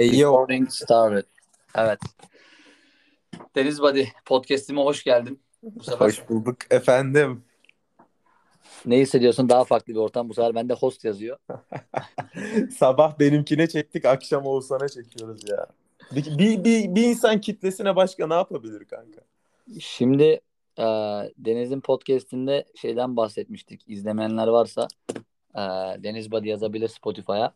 Recording started. Evet. Deniz Badi podcast'ime hoş geldin. Bu sefer Hoş bulduk efendim. ne hissediyorsun? Daha farklı bir ortam. Bu sefer bende host yazıyor. Sabah benimkine çektik, akşam Oğuzhan'a çekiyoruz ya. Bir, bir, bir, bir insan kitlesine başka ne yapabilir kanka? Şimdi e, Deniz'in podcast'inde şeyden bahsetmiştik. İzlemeyenler varsa e, Deniz Badi yazabilir Spotify'a.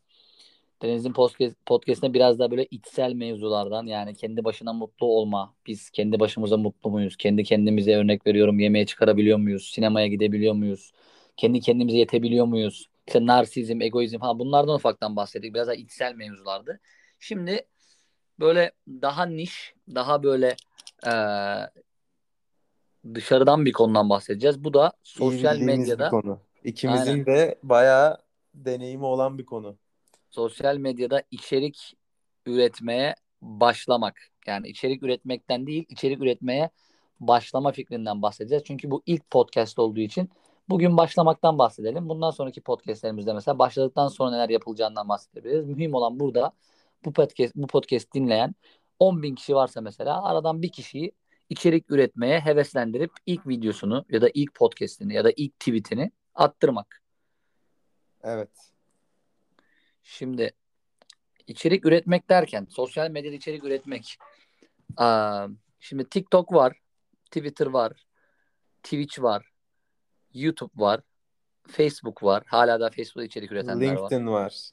Deniz'in podcast, podcast'ine biraz daha böyle içsel mevzulardan yani kendi başına mutlu olma. Biz kendi başımıza mutlu muyuz? Kendi kendimize örnek veriyorum. Yemeğe çıkarabiliyor muyuz? Sinemaya gidebiliyor muyuz? Kendi kendimize yetebiliyor muyuz? İşte narsizm, egoizm falan bunlardan ufaktan bahsettik. Biraz daha içsel mevzulardı. Şimdi böyle daha niş, daha böyle e, dışarıdan bir konudan bahsedeceğiz. Bu da sosyal medyada konu. İkimizin Aynen. de bayağı deneyimi olan bir konu. Sosyal medyada içerik üretmeye başlamak. Yani içerik üretmekten değil, içerik üretmeye başlama fikrinden bahsedeceğiz. Çünkü bu ilk podcast olduğu için bugün başlamaktan bahsedelim. Bundan sonraki podcastlerimizde mesela başladıktan sonra neler yapılacağından bahsedebiliriz. Mühim olan burada bu podcast bu podcast dinleyen 10 bin kişi varsa mesela aradan bir kişiyi içerik üretmeye heveslendirip ilk videosunu ya da ilk podcastini ya da ilk tweetini attırmak. Evet. Şimdi içerik üretmek derken sosyal medyada içerik üretmek. Aa, şimdi TikTok var, Twitter var, Twitch var, YouTube var, Facebook var. Hala da Facebook'ta içerik üretenler var. LinkedIn var.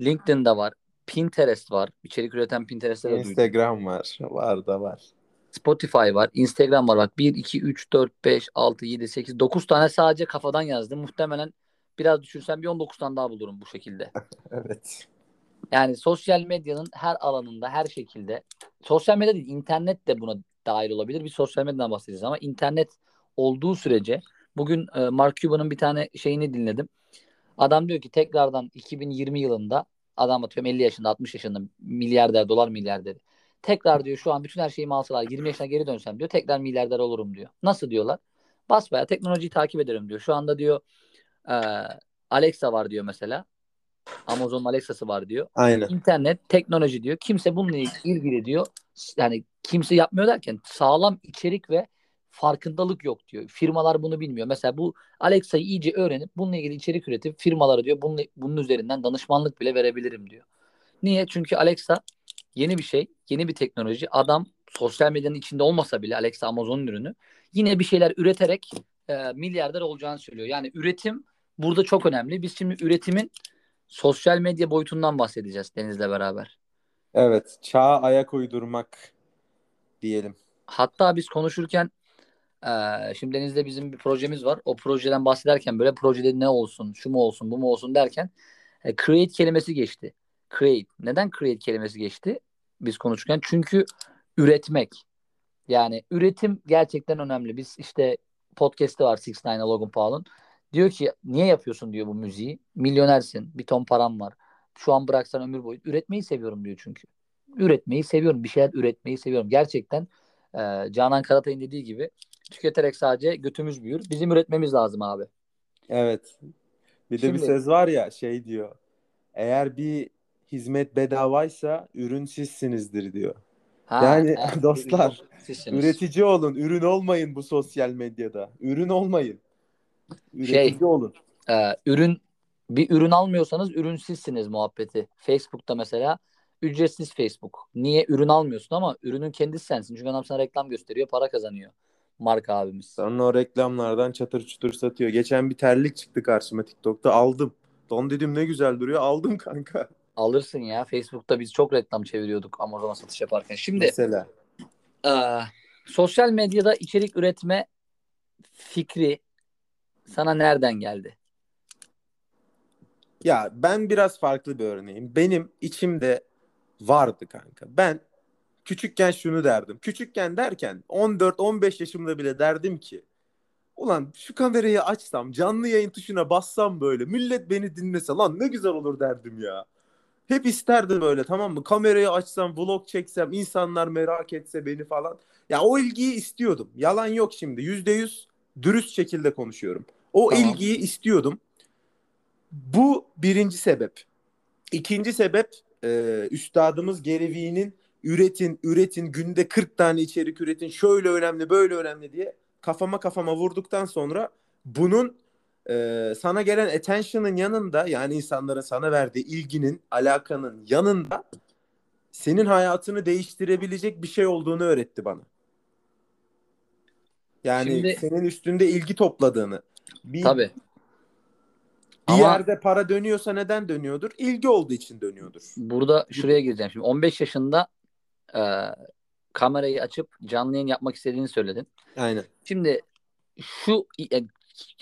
LinkedIn'da var. Pinterest var. İçerik üreten Pinterest'te de duydum. Instagram var. Var da var. Spotify var. Instagram var. Bak 1, 2, 3, 4, 5, 6, 7, 8, 9 tane sadece kafadan yazdım. Muhtemelen biraz düşünsem bir 19 tane daha bulurum bu şekilde. Evet. Yani sosyal medyanın her alanında, her şekilde sosyal medya değil, internet de buna dahil olabilir. Bir sosyal medyadan bahsedeceğiz ama internet olduğu sürece bugün e, Mark Cuban'ın bir tane şeyini dinledim. Adam diyor ki tekrardan 2020 yılında adam atıyorum 50 yaşında, 60 yaşında milyarder, dolar milyarderi. Tekrar diyor şu an bütün her şeyimi alsalar 20 yaşına geri dönsem diyor tekrar milyarder olurum diyor. Nasıl diyorlar? Basbaya teknolojiyi takip ederim diyor. Şu anda diyor e, Alexa var diyor mesela. Amazon'un Alexa'sı var diyor. Aynen. İnternet, teknoloji diyor. Kimse bununla ilgili diyor. Yani kimse yapmıyor derken sağlam içerik ve farkındalık yok diyor. Firmalar bunu bilmiyor. Mesela bu Alexa'yı iyice öğrenip bununla ilgili içerik üretip firmalara diyor bunun, bunun üzerinden danışmanlık bile verebilirim diyor. Niye? Çünkü Alexa yeni bir şey, yeni bir teknoloji. Adam sosyal medyanın içinde olmasa bile Alexa Amazon'un ürünü yine bir şeyler üreterek e, milyarder olacağını söylüyor. Yani üretim burada çok önemli. Biz şimdi üretimin sosyal medya boyutundan bahsedeceğiz Deniz'le beraber. Evet. Çağa ayak uydurmak diyelim. Hatta biz konuşurken eee, şimdi Deniz'de bizim bir projemiz var. O projeden bahsederken böyle projede ne olsun, şu mu olsun, bu mu olsun derken e, create kelimesi geçti. Create. Neden create kelimesi geçti? Biz konuşurken çünkü üretmek. Yani üretim gerçekten önemli. Biz işte podcast'te var Six Nine Logan Paul'un. Diyor ki niye yapıyorsun diyor bu müziği. Milyonersin. Bir ton param var. Şu an bıraksan ömür boyu. Üretmeyi seviyorum diyor çünkü. Üretmeyi seviyorum. Bir şeyler üretmeyi seviyorum. Gerçekten e, Canan Karatay'ın dediği gibi tüketerek sadece götümüz büyür. Bizim üretmemiz lazım abi. Evet. Bir de bir Şimdi söz var ya şey diyor. Eğer bir hizmet bedavaysa ürün sizsinizdir diyor. ha Yani bir ürün dostlar sizsiniz. üretici olun, ürün olmayın bu sosyal medyada. Ürün olmayın. Şey olun. e, ürün bir ürün almıyorsanız ürünsüzsiniz muhabbeti. Facebook'ta mesela ücretsiz Facebook. Niye ürün almıyorsun ama ürünün kendisi sensin. Çünkü adam sana reklam gösteriyor, para kazanıyor. Marka abimiz. Sonra o reklamlardan çatır çutur satıyor. Geçen bir terlik çıktı karşıma TikTok'ta aldım. Don dedim ne güzel duruyor. Aldım kanka. Alırsın ya. Facebook'ta biz çok reklam çeviriyorduk Amazon'a satış yaparken. Şimdi Mesela. e, sosyal medyada içerik üretme fikri sana nereden geldi? Ya ben biraz farklı bir örneğim. Benim içimde vardı kanka. Ben küçükken şunu derdim. Küçükken derken 14-15 yaşımda bile derdim ki ulan şu kamerayı açsam canlı yayın tuşuna bassam böyle millet beni dinlese lan ne güzel olur derdim ya. Hep isterdim böyle tamam mı? Kamerayı açsam, vlog çeksem, insanlar merak etse beni falan. Ya o ilgiyi istiyordum. Yalan yok şimdi. Yüzde yüz dürüst şekilde konuşuyorum. O Tamam. ilgiyi istiyordum. Bu birinci sebep. İkinci sebep e, üstadımız Gary Vee'nin üretin, üretin, günde 40 tane içerik üretin, şöyle önemli, böyle önemli diye kafama kafama vurduktan sonra bunun e, sana gelen attention'ın yanında yani insanların sana verdiği ilginin, alakanın yanında senin hayatını değiştirebilecek bir şey olduğunu öğretti bana. Yani Şimdi- senin üstünde ilgi topladığını. Bir, Tabii. bir Ama- yerde para dönüyorsa neden dönüyordur? İlgi olduğu için dönüyordur. Burada şuraya gireceğim. Şimdi 15 yaşında e, kamerayı açıp canlı yayın yapmak istediğini söyledin. Aynen. Şimdi şu e,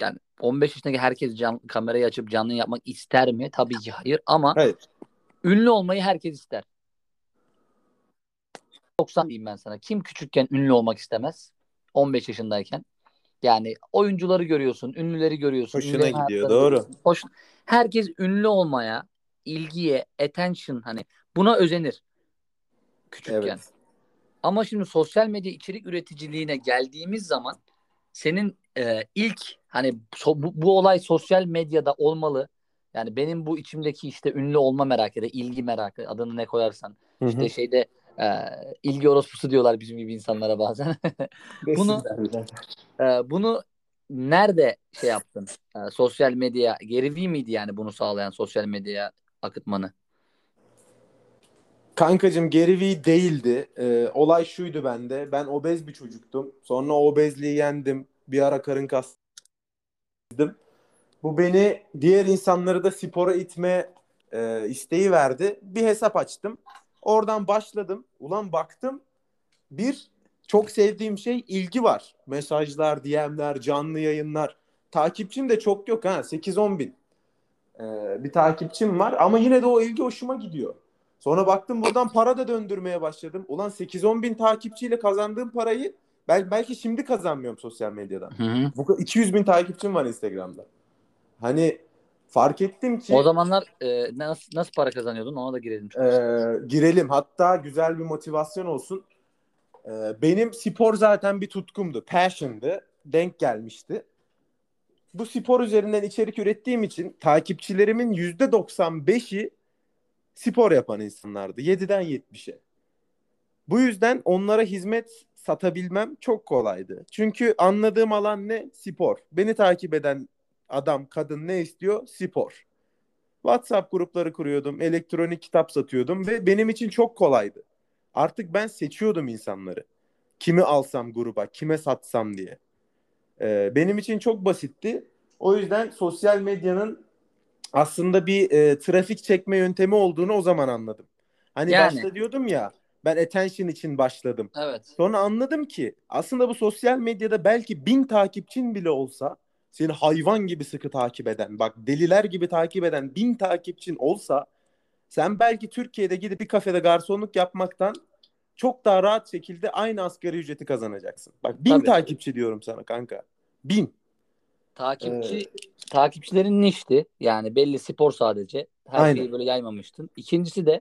yani 15 yaşındaki herkes can, kamerayı açıp canlı yayın yapmak ister mi? Tabii ki hayır ama Hayır. ünlü olmayı herkes ister. 90 diyeyim ben sana. Kim küçükken ünlü olmak istemez? 15 yaşındayken. Yani oyuncuları görüyorsun, ünlüleri görüyorsun. Hoşuna gidiyor, doğru. görüyorsun. Hoş, herkes ünlü olmaya, ilgiye, attention hani buna özenir küçükken. Evet. Ama şimdi sosyal medya içerik üreticiliğine geldiğimiz zaman senin e, ilk hani so- bu, bu olay sosyal medyada olmalı. Yani benim bu içimdeki işte ünlü olma merakı da ilgi merakı adını ne koyarsan Hı hı. işte şeyde e, ilgi orospusu diyorlar bizim gibi insanlara bazen. bunu-. E, bunu nerede şey yaptın? E, sosyal medya Vee miydi yani bunu sağlayan sosyal medyaya akıtmanı? Kankacım Vee değildi. Ee, olay şuydu bende. Ben obez bir çocuktum. Sonra obezliği yendim. Bir ara karın kastım. Bu beni diğer insanları da spora itme e, isteği verdi. Bir hesap açtım. Oradan başladım. Ulan baktım. Bir çok sevdiğim şey ilgi var. Mesajlar, DM'ler, canlı yayınlar. Takipçim de çok yok ha. 8-10 bin. Ee, bir takipçim var ama yine de o ilgi hoşuma gidiyor. Sonra baktım buradan para da döndürmeye başladım. Ulan 8-10 bin takipçiyle kazandığım parayı bel belki şimdi kazanmıyorum sosyal medyadan. Hı hı. Bu kadar 200 bin takipçim var Instagram'da. Hani fark ettim ki O zamanlar e, nasıl nasıl para kazanıyordun ona da girelim. e, girelim. Hatta güzel bir motivasyon olsun. E, benim spor zaten bir tutkumdu. Passion'dı. Denk gelmişti. Bu spor üzerinden içerik ürettiğim için takipçilerimin %95'i spor yapan insanlardı. 7'den 70'e. Bu yüzden onlara hizmet satabilmem çok kolaydı. Çünkü anladığım alan ne? Spor. Beni takip eden adam, kadın ne istiyor? Spor. WhatsApp grupları kuruyordum, elektronik kitap satıyordum ve benim için çok kolaydı. Artık ben seçiyordum insanları. Kimi alsam gruba, kime satsam diye. Ee, benim için çok basitti. O yüzden sosyal medyanın aslında bir e, trafik çekme yöntemi olduğunu o zaman anladım. Hani Yani. başta diyordum ya ben attention için başladım. Evet. Sonra anladım ki aslında bu sosyal medyada belki bin takipçin bile olsa seni hayvan gibi sıkı takip eden bak deliler gibi takip eden bin takipçin olsa sen belki Türkiye'de gidip bir kafede garsonluk yapmaktan çok daha rahat şekilde aynı asgari ücreti kazanacaksın. Bak bin Tabii. takipçi diyorum sana kanka. Bin. Takipçi takipçilerin nişti. Yani belli spor sadece. Her Aynen. şeyi böyle yaymamıştın. İkincisi de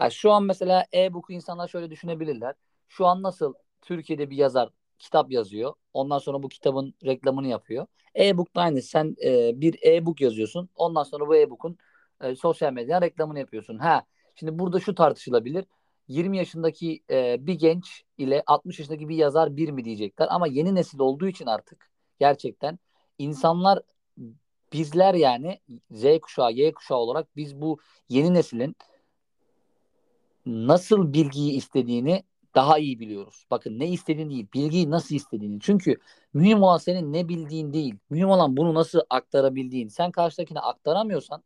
ya şu an mesela e-book'u insanlar şöyle düşünebilirler. Şu an nasıl Türkiye'de bir yazar kitap yazıyor. Ondan sonra bu kitabın reklamını yapıyor. E-book da aynı. Sen e, bir e-book yazıyorsun. Ondan sonra bu e-book'un e, sosyal medyadan reklamını yapıyorsun. Ha, şimdi burada şu tartışılabilir. 20 yaşındaki e, bir genç ile 60 yaşındaki bir yazar bir mi diyecekler. Ama yeni nesil olduğu için artık gerçekten insanlar bizler yani Z kuşağı, Y kuşağı olarak biz bu yeni neslin nasıl bilgiyi istediğini daha iyi biliyoruz. Bakın ne istediğini değil, bilgiyi nasıl istediğini. Çünkü mühim olan senin ne bildiğin değil. Mühim olan bunu nasıl aktarabildiğin. Sen karşıdakine aktaramıyorsan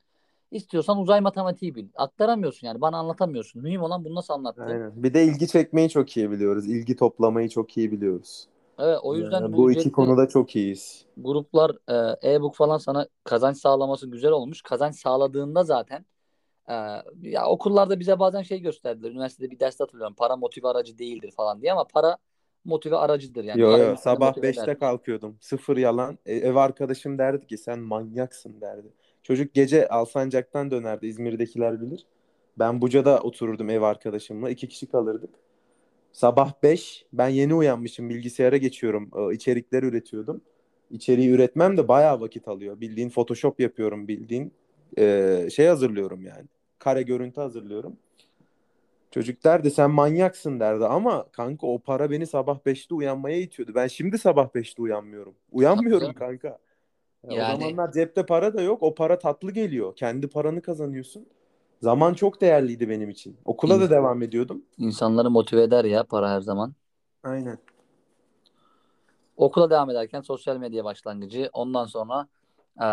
istiyorsan uzay matematiği bil. Aktaramıyorsun yani bana anlatamıyorsun. Mühim olan bunu nasıl anlattığın. Aynen. Bir de ilgi çekmeyi çok iyi biliyoruz. İlgi toplamayı çok iyi biliyoruz. Evet o yüzden Ee, bu, bu iki konuda çok iyiyiz. gruplar e, e-book falan sana kazanç sağlaması güzel olmuş. Kazanç sağladığında zaten e, ya okullarda bize bazen şey gösterdiler. Üniversitede bir ders hatırlıyorum. Para motive aracı değildir falan diye ama para motive aracıdır yani. Yo yo sabah motive 5'te eder. kalkıyordum. Sıfır yalan. E, ev arkadaşım derdi ki sen manyaksın derdi. Çocuk gece Alsancak'tan dönerdi. İzmir'dekiler bilir. Ben Buca'da otururdum ev arkadaşımla. iki kişi kalırdık. Sabah 5 ben yeni uyanmışım bilgisayara geçiyorum. E, içerikler üretiyordum. İçeriği üretmem de bayağı vakit alıyor. Bildiğin Photoshop yapıyorum bildiğin. e, şey hazırlıyorum yani. Kare görüntü hazırlıyorum. Çocuk derdi sen manyaksın derdi ama kanka o para beni sabah 5'te uyanmaya itiyordu. Ben şimdi sabah 5'te uyanmıyorum. Uyanmıyorum kanka. Ya Yani- O zamanlar cepte para da yok. O para tatlı geliyor. Kendi paranı kazanıyorsun. Zaman çok değerliydi benim için. Okula da İnsan- devam ediyordum. İnsanları motive eder ya para her zaman. Aynen. Okula devam ederken sosyal medya başlangıcı. Ondan sonra e,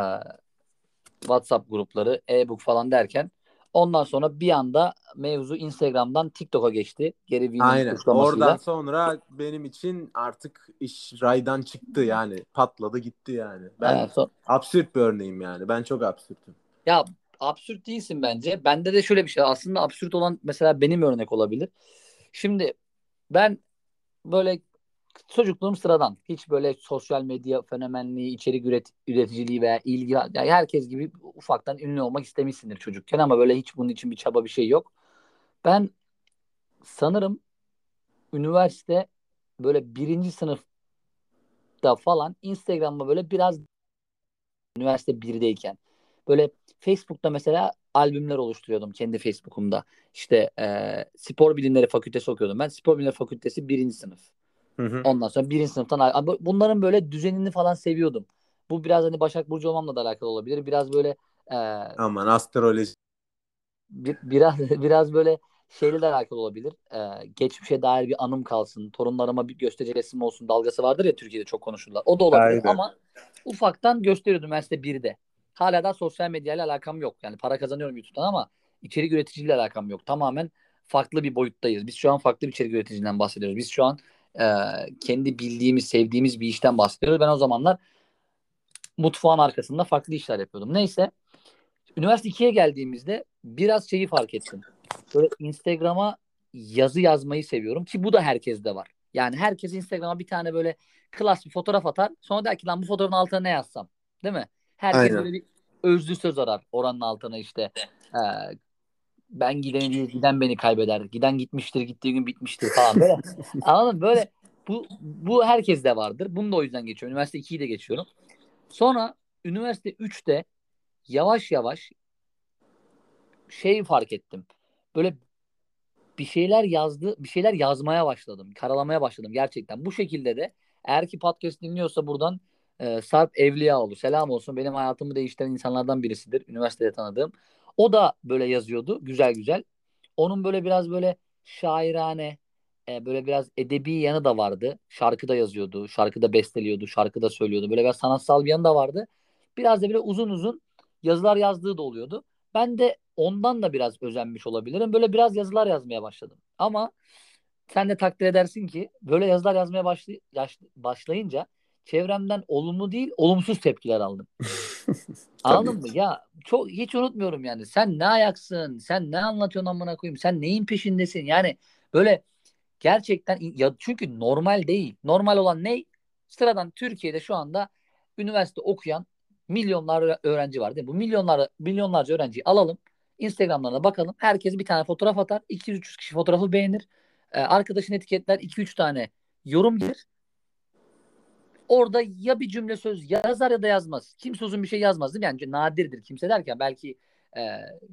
WhatsApp grupları, e-book falan derken ondan sonra bir anda mevzu Instagram'dan TikTok'a geçti. Gary Vee'nin Aynen. Oradan sonra benim için artık iş raydan çıktı yani. Patladı gitti yani. Ben Evet, so- absürt bir örneğim yani. Ben çok absürtüm. Ya absürt değilsin bence. Bende de şöyle bir şey. Aslında absürt olan mesela benim örnek olabilir. Şimdi ben böyle çocukluğum sıradan. Hiç böyle sosyal medya fenomenliği, içerik üret üreticiliği veya ilgi yani herkes gibi ufaktan ünlü olmak istemişsindir çocukken ama böyle hiç bunun için bir çaba bir şey yok. Ben sanırım üniversite böyle birinci sınıfta falan Instagram'da böyle biraz üniversite birdeyken böyle Facebook'ta mesela albümler oluşturuyordum kendi Facebook'umda. İşte e, spor bilimleri fakültesi okuyordum ben. Spor bilimleri fakültesi birinci sınıf. Hı hı. Ondan sonra birinci sınıftan bunların böyle düzenini falan seviyordum. Bu biraz hani Başak Burcu olmamla da alakalı olabilir. Biraz böyle e, Aman astroloji. bir- biraz biraz böyle şeyle de alakalı olabilir. E, geçmişe dair bir anım kalsın. Torunlarıma bir gösterecek resim olsun dalgası vardır ya Türkiye'de çok konuşurlar. O da olabilir Aynen. ama ufaktan gösteriyordum üniversite 1'de. Hala da sosyal medyayla alakam yok. Yani para kazanıyorum YouTube'dan ama içerik üreticiliğiyle alakam yok. Tamamen farklı bir boyuttayız. Biz şu an farklı bir içerik üreticiliğinden bahsediyoruz. Biz şu an e, kendi bildiğimiz, sevdiğimiz bir işten bahsediyoruz. Ben o zamanlar mutfağın arkasında farklı işler yapıyordum. Neyse. Üniversite 2'ye geldiğimizde biraz şeyi fark ettim. Böyle Instagram'a yazı yazmayı seviyorum ki bu da herkeste var. Yani herkes Instagram'a bir tane böyle klas bir fotoğraf atar. Sonra der ki lan bu fotoğrafın altına ne yazsam? Değil mi? Herkes Aynen. böyle bir özlü söz arar oranın altına işte. Ee, ben gideni değil giden beni kaybeder. Giden gitmiştir gittiği gün bitmiştir falan böyle. Anladın? Böyle bu, bu herkeste vardır. Bunu da o yüzden geçiyorum. Üniversite 2'yi de geçiyorum. Sonra üniversite 3'te yavaş yavaş şey fark ettim. Böyle bir şeyler yazdı, bir şeyler yazmaya başladım. Karalamaya başladım gerçekten. Bu şekilde de eğer ki podcast dinliyorsa buradan e, Sarp Evliyaoğlu selam olsun. Benim hayatımı değiştiren insanlardan birisidir. Üniversitede tanıdığım. O da böyle yazıyordu güzel güzel. Onun böyle biraz böyle şairane, e, böyle biraz edebi yanı da vardı. Şarkıda yazıyordu, şarkıda besteliyordu, şarkıda söylüyordu. Böyle biraz sanatsal bir yanı da vardı. Biraz da böyle uzun uzun yazılar yazdığı da oluyordu. Ben de ondan da biraz özenmiş olabilirim. Böyle biraz yazılar yazmaya başladım. Ama sen de takdir edersin ki böyle yazılar yazmaya başlayınca çevremden olumlu değil olumsuz tepkiler aldım. Anladın mı? Ya çok hiç unutmuyorum yani. Sen ne ayaksın? Sen ne anlatıyorsun amına koyayım? Sen neyin peşindesin? Yani böyle gerçekten ya çünkü normal değil. Normal olan ne? Sıradan Türkiye'de şu anda üniversite okuyan milyonlar öğrenci var değil mi? Bu milyonlar milyonlarca öğrenciyi alalım. Instagram'larına bakalım. Herkes bir tane fotoğraf atar. 200-300 kişi fotoğrafı beğenir. Ee, arkadaşın etiketler 2-3 tane yorum gelir. Orada ya bir cümle söz yazar ya da yazmaz. Kimse uzun bir şey yazmaz değil mi? Yani nadirdir kimse derken belki e,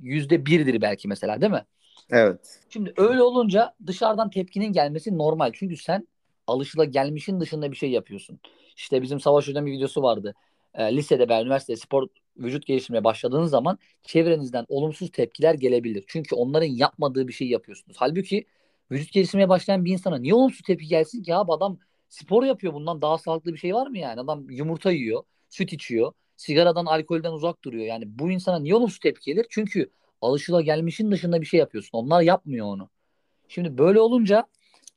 yüzde birdir belki mesela değil mi? Evet. Şimdi öyle olunca dışarıdan tepkinin gelmesi normal. Çünkü sen alışılagelmişin dışında bir şey yapıyorsun. İşte bizim Savaş Hoca'nın bir videosu vardı. E, lisede veya üniversitede spor vücut geliştirmeye başladığınız zaman çevrenizden olumsuz tepkiler gelebilir. Çünkü onların yapmadığı bir şey yapıyorsunuz. Halbuki vücut geliştirmeye başlayan bir insana niye olumsuz tepki gelsin ki abi adam spor yapıyor bundan daha sağlıklı bir şey var mı yani? Adam yumurta yiyor, süt içiyor, sigaradan, alkolden uzak duruyor. Yani bu insana niye olumsuz tepki gelir? Çünkü alışılagelmişin dışında bir şey yapıyorsun. Onlar yapmıyor onu. Şimdi böyle olunca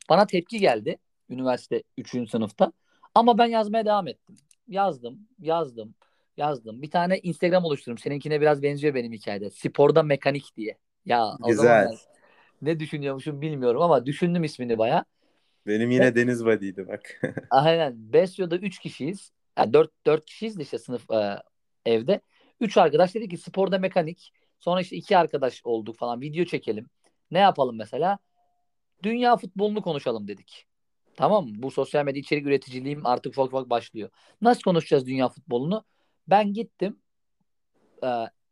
bana tepki geldi üniversite 3. sınıfta. Ama ben yazmaya devam ettim. Yazdım, yazdım, yazdım. Bir tane Instagram oluşturdum. Seninkine biraz benziyor benim hikayede. Sporda mekanik diye. Ya o Güzel. zamanlar ne düşünüyormuşum bilmiyorum ama düşündüm ismini baya. Benim yine Deniz Vadi'ydi bak. Aynen. Besyo'da 3 kişiyiz. Yani 4, 4 kişiyiz de işte sınıf e, evde. 3 arkadaş dedi ki sporda mekanik. Sonra işte 2 arkadaş olduk falan. Video çekelim. Ne yapalım mesela? Dünya futbolunu konuşalım dedik. Tamam mı? Bu sosyal medya içerik üreticiliğim artık ufak ufak başlıyor. Nasıl konuşacağız dünya futbolunu? Ben gittim e,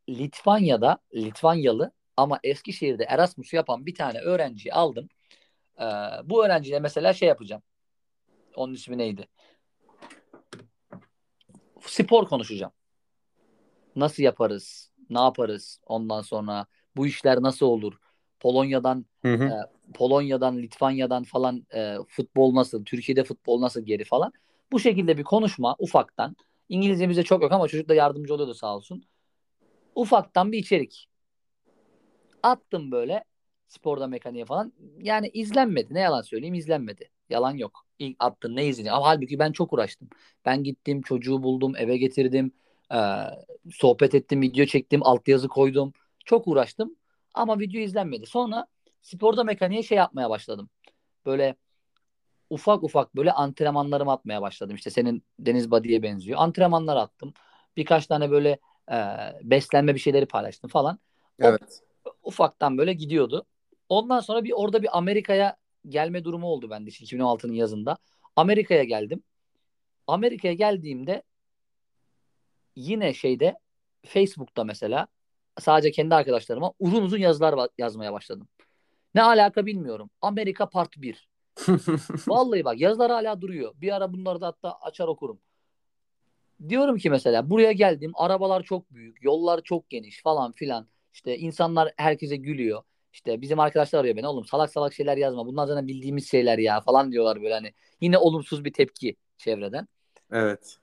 Litvanya'da, Litvanyalı Ama Eskişehir'de Erasmus yapan bir tane öğrenciyi aldım. Ee, bu öğrenciyle mesela şey yapacağım. Onun ismi neydi? Spor konuşacağım. Nasıl yaparız? Ne yaparız? Ondan sonra bu işler nasıl olur? Polonya'dan Hı hı. e, Polonya'dan, Litvanya'dan falan e, futbol nasıl, Türkiye'de futbol nasıl geri falan. Bu şekilde bir konuşma ufaktan. İngilizcemizde çok yok ama çocuk da yardımcı oluyordu sağ olsun. Ufaktan bir içerik. Attım böyle sporda mekaniğe falan. Yani izlenmedi. Ne yalan söyleyeyim izlenmedi. Yalan yok. İlk attın ne izleyecek? Ama halbuki ben çok uğraştım. Ben gittim çocuğu buldum eve getirdim. e, sohbet ettim video çektim altyazı koydum. Çok uğraştım. Ama video izlenmedi. Sonra sporda mekaniğe şey yapmaya başladım. Böyle ufak ufak böyle antrenmanlarımı atmaya başladım. İşte senin Deniz Body'ye benziyor. Antrenmanlar attım. Birkaç tane böyle e, beslenme bir şeyleri paylaştım falan. O Evet. ufaktan böyle gidiyordu. Ondan sonra bir orada bir Amerika'ya gelme durumu oldu bende işte 2016'nın yazında. Amerika'ya geldim. Amerika'ya geldiğimde yine şeyde Facebook'ta mesela sadece kendi arkadaşlarıma uzun uzun yazılar yazmaya başladım. Ne alaka bilmiyorum. Amerika Part 1. Vallahi bak yazılar hala duruyor. Bir ara bunları da hatta açar okurum. Diyorum ki mesela buraya geldim. Arabalar çok büyük. Yollar çok geniş falan filan. İşte insanlar herkese gülüyor. İşte bizim arkadaşlar arıyor beni. Oğlum salak salak şeyler yazma. Bunlar zaten bildiğimiz şeyler ya falan diyorlar böyle hani. Yine olumsuz bir tepki çevreden. evet.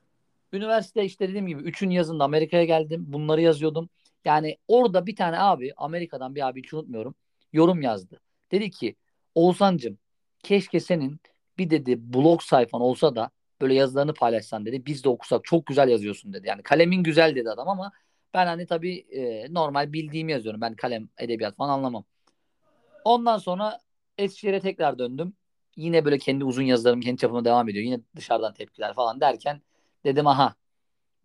Üniversite işte dediğim gibi 3'ün yazında Amerika'ya geldim. Bunları yazıyordum. Yani orada bir tane abi Amerika'dan bir abi hiç unutmuyorum. Yorum yazdı. Dedi ki Oğuzhan'cım keşke senin bir dedi blog sayfan olsa da böyle yazılarını paylaşsan dedi. Biz de okusak çok güzel yazıyorsun dedi. Yani kalemin güzel dedi adam ama ben hani tabii e, normal bildiğimi yazıyorum. Ben kalem edebiyat falan anlamam. Ondan sonra Eskişehir'e tekrar döndüm. Yine böyle kendi uzun yazılarım kendi çapıma devam ediyor. Yine dışarıdan tepkiler falan derken dedim aha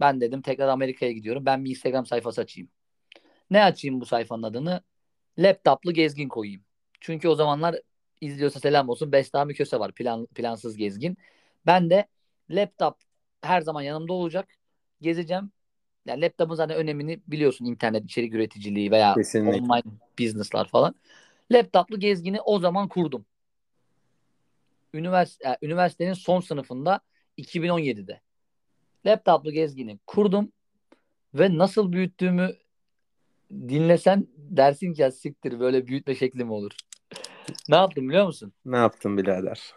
ben dedim tekrar Amerika'ya gidiyorum. Ben bir Instagram sayfası açayım. Ne açayım bu sayfanın adını? Laptoplu gezgin koyayım. Çünkü o zamanlar izliyorsa selam olsun Bestami Köse var. Plan, plansız gezgin. Ben de laptop her zaman yanımda olacak. Gezeceğim. Yani laptopun zaten önemini biliyorsun internet içerik üreticiliği veya Kesinlikle. online business'lar falan. Laptoplu gezgini o zaman kurdum. Üniversite, e, üniversitenin son sınıfında 2017'de. Laptoplu gezgini kurdum ve nasıl büyüttüğümü dinlesen dersin ki ya siktir böyle büyütme şekli mi olur? Ne yaptım biliyor musun? Ne yaptın birader?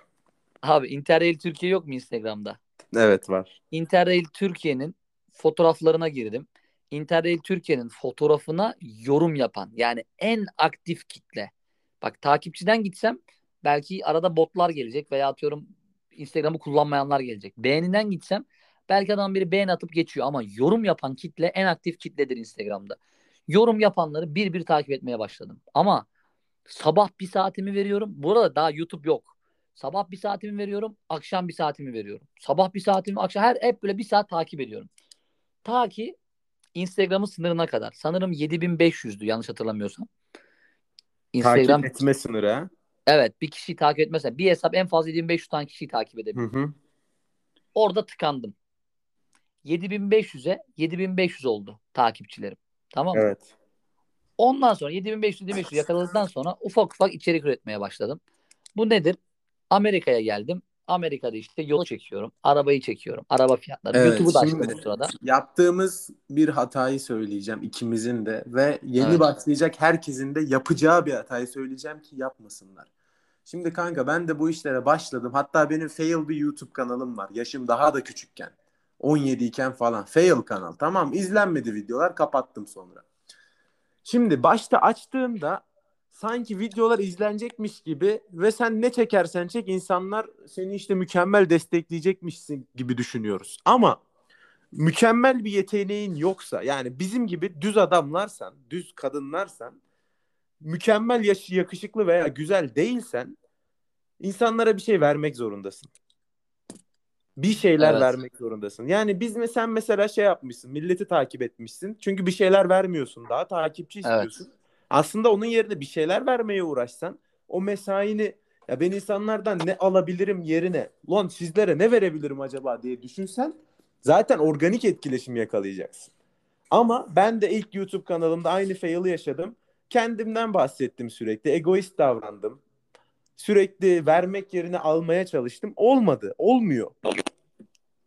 Abi Interrail Türkiye yok mu Instagram'da? Evet var. Interrail Türkiye'nin fotoğraflarına girdim. Interrail Türkiye'nin fotoğrafına yorum yapan yani en aktif kitle. Bak takipçiden gitsem belki arada botlar gelecek veya atıyorum Instagram'ı kullanmayanlar gelecek. Beğeniden gitsem belki adam biri beğen atıp geçiyor ama yorum yapan kitle en aktif kitledir Instagram'da. Yorum yapanları bir bir takip etmeye başladım. Ama sabah bir saatimi veriyorum. Bu arada daha YouTube yok. Sabah bir saatimi veriyorum, akşam bir saatimi veriyorum. Sabah bir saatimi, akşam her hep böyle bir saat takip ediyorum. Ta ki Instagram'ın sınırına kadar. Sanırım 7500'dü yanlış hatırlamıyorsam. Instagram Takip etme sınırı ha. evet bir kişiyi takip etmezsen bir hesap en fazla 7500 tane kişiyi takip Hı edebilir. hı. Orada tıkandım. 7500'e 7500 oldu takipçilerim. Tamam mı? Evet. Ondan sonra 7500 7500 yakaladıktan sonra ufak ufak içerik üretmeye başladım. Bu nedir? Amerika'ya geldim. Amerika'da işte yolu çekiyorum. Arabayı çekiyorum. Araba fiyatları. Evet, YouTube'u da açtım bu sırada. Yaptığımız bir hatayı söyleyeceğim ikimizin de ve yeni Evet. başlayacak herkesin de yapacağı bir hatayı söyleyeceğim ki yapmasınlar. Şimdi kanka ben de bu işlere başladım. Hatta benim fail bir YouTube kanalım var. Yaşım daha da küçükken. 17 iken falan. Fail kanal. Tamam izlenmedi videolar kapattım sonra. Şimdi başta açtığımda sanki videolar izlenecekmiş gibi ve sen ne çekersen çek insanlar seni işte mükemmel destekleyecekmişsin gibi düşünüyoruz. Ama mükemmel bir yeteneğin yoksa yani bizim gibi düz adamlarsan, düz kadınlarsan mükemmel yaş- yakışıklı veya güzel değilsen insanlara bir şey vermek zorundasın. Bir şeyler Evet. vermek zorundasın. Yani biz mi sen mesela şey yapmışsın, milleti takip etmişsin. Çünkü bir şeyler vermiyorsun daha, takipçi Evet. Aslında onun yerine bir şeyler vermeye uğraşsan o mesaini ya ben insanlardan ne alabilirim yerine lan sizlere ne verebilirim acaba diye düşünsen zaten organik etkileşim yakalayacaksın. Ama ben de ilk YouTube kanalımda aynı fail'i yaşadım. kendimden bahsettim sürekli. Egoist davrandım. Sürekli vermek yerine almaya çalıştım. Olmadı. Olmuyor.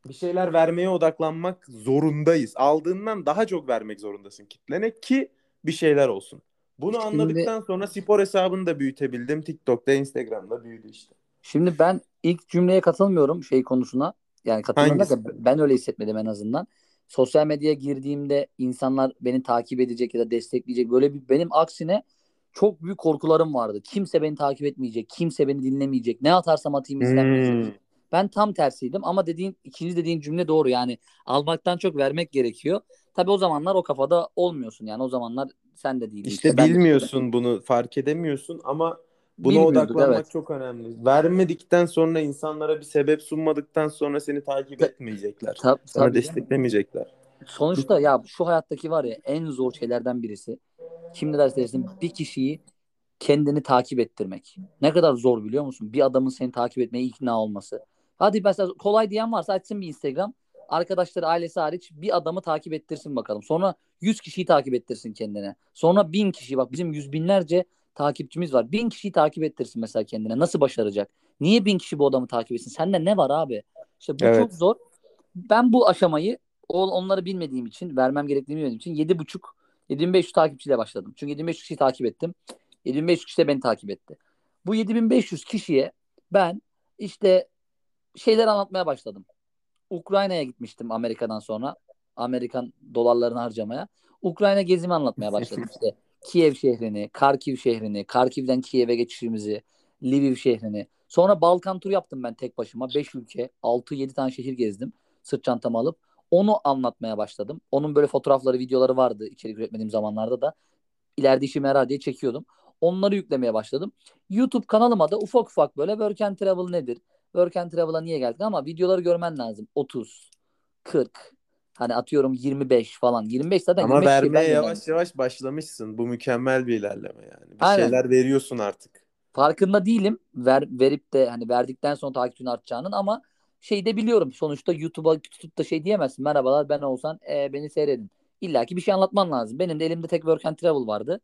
Bir şeyler vermeye odaklanmak zorundayız. Aldığından daha çok vermek zorundasın kitlene ki bir şeyler olsun. Bunu Şimdi- anladıktan sonra spor hesabını da büyütebildim. TikTok'ta, Instagram'da büyüdü işte. Şimdi ben ilk cümleye katılmıyorum şey konusuna. Yani katılmıyorum ben öyle hissetmedim en azından. Sosyal medyaya girdiğimde insanlar beni takip edecek ya da destekleyecek. Böyle bir benim aksine çok büyük korkularım vardı. Kimse beni takip etmeyecek, kimse beni dinlemeyecek. Ne atarsam atayım izlenmeyecek. Hmm. Ben tam tersiydim ama dediğin ikinci dediğin cümle doğru. Yani almaktan çok vermek gerekiyor. Tabii o zamanlar o kafada olmuyorsun yani. O zamanlar sen de değildin. İşte ben de- bilmiyorsun bunu, fark edemiyorsun ama buna odaklanmak evet. çok önemli. Vermedikten sonra insanlara bir sebep sunmadıktan sonra seni takip Ta- etmeyecekler. Ta- Sana tabii. desteklemeyecekler. Sonuçta ya şu hayattaki var ya en zor şeylerden birisi. Kim ne derse desin bir kişiyi kendini takip ettirmek. Ne kadar zor biliyor musun? Bir adamın seni takip etmeye ikna olması. Hadi mesela kolay diyen varsa açsın bir Instagram. Arkadaşları, ailesi hariç bir adamı takip ettirsin bakalım. Sonra 100 kişiyi takip ettirsin kendine. Sonra 1000 kişi bak bizim yüz binlerce takipçimiz var. 1000 kişiyi takip ettirsin mesela kendine. Nasıl başaracak? Niye 1000 kişi bu adamı takip etsin? Sende ne var abi? İşte bu Evet. çok zor. Ben bu aşamayı onları bilmediğim için, vermem gerektiğini bilmediğim için 7,5 7500 takipçiyle başladım. Çünkü 7500 kişiyi takip ettim. 7500 kişi de beni takip etti. Bu 7500 kişiye ben işte şeyler anlatmaya başladım. Ukrayna'ya gitmiştim Amerika'dan sonra. Amerikan dolarlarını harcamaya. Ukrayna gezimi anlatmaya başladım. İşte Kiev şehrini, Karkiv şehrini, Karkiv'den Kiev'e geçişimizi, Lviv şehrini. Sonra Balkan turu yaptım ben tek başıma. 5 ülke, 6-7 tane şehir gezdim. Sırt çantamı alıp. Onu anlatmaya başladım. Onun böyle fotoğrafları, videoları vardı içerik üretmediğim zamanlarda da. İleride işime yarar diye çekiyordum. Onları yüklemeye başladım. YouTube kanalıma da ufak ufak böyle Work and Travel nedir? Work and Travel'a niye geldik ama videoları görmen lazım. 30, 40, hani atıyorum 25 falan. 25 zaten Ama 25 şey vermeye yavaş yani. yavaş başlamışsın. Bu mükemmel bir ilerleme yani. Bir Aynen. şeyler veriyorsun artık. Farkında değilim. Ver, verip de hani verdikten sonra takipçinin artacağının ama şey de biliyorum. Sonuçta YouTube'a tutup da şey diyemezsin. Merhabalar ben olsan e, beni seyredin. İlla ki bir şey anlatman lazım. Benim de elimde tek Work and Travel vardı.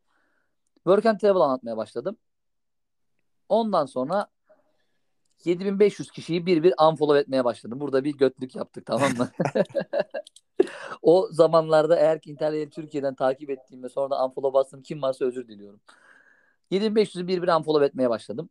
Work and Travel anlatmaya başladım. Ondan sonra 7500 kişiyi bir bir unfollow etmeye başladım. Burada bir götlük yaptık tamam mı? o zamanlarda eğer ki internet Türkiye'den takip ettiğim ve sonra da unfollow bastım kim varsa özür diliyorum. 7500'ü bir bir unfollow etmeye başladım.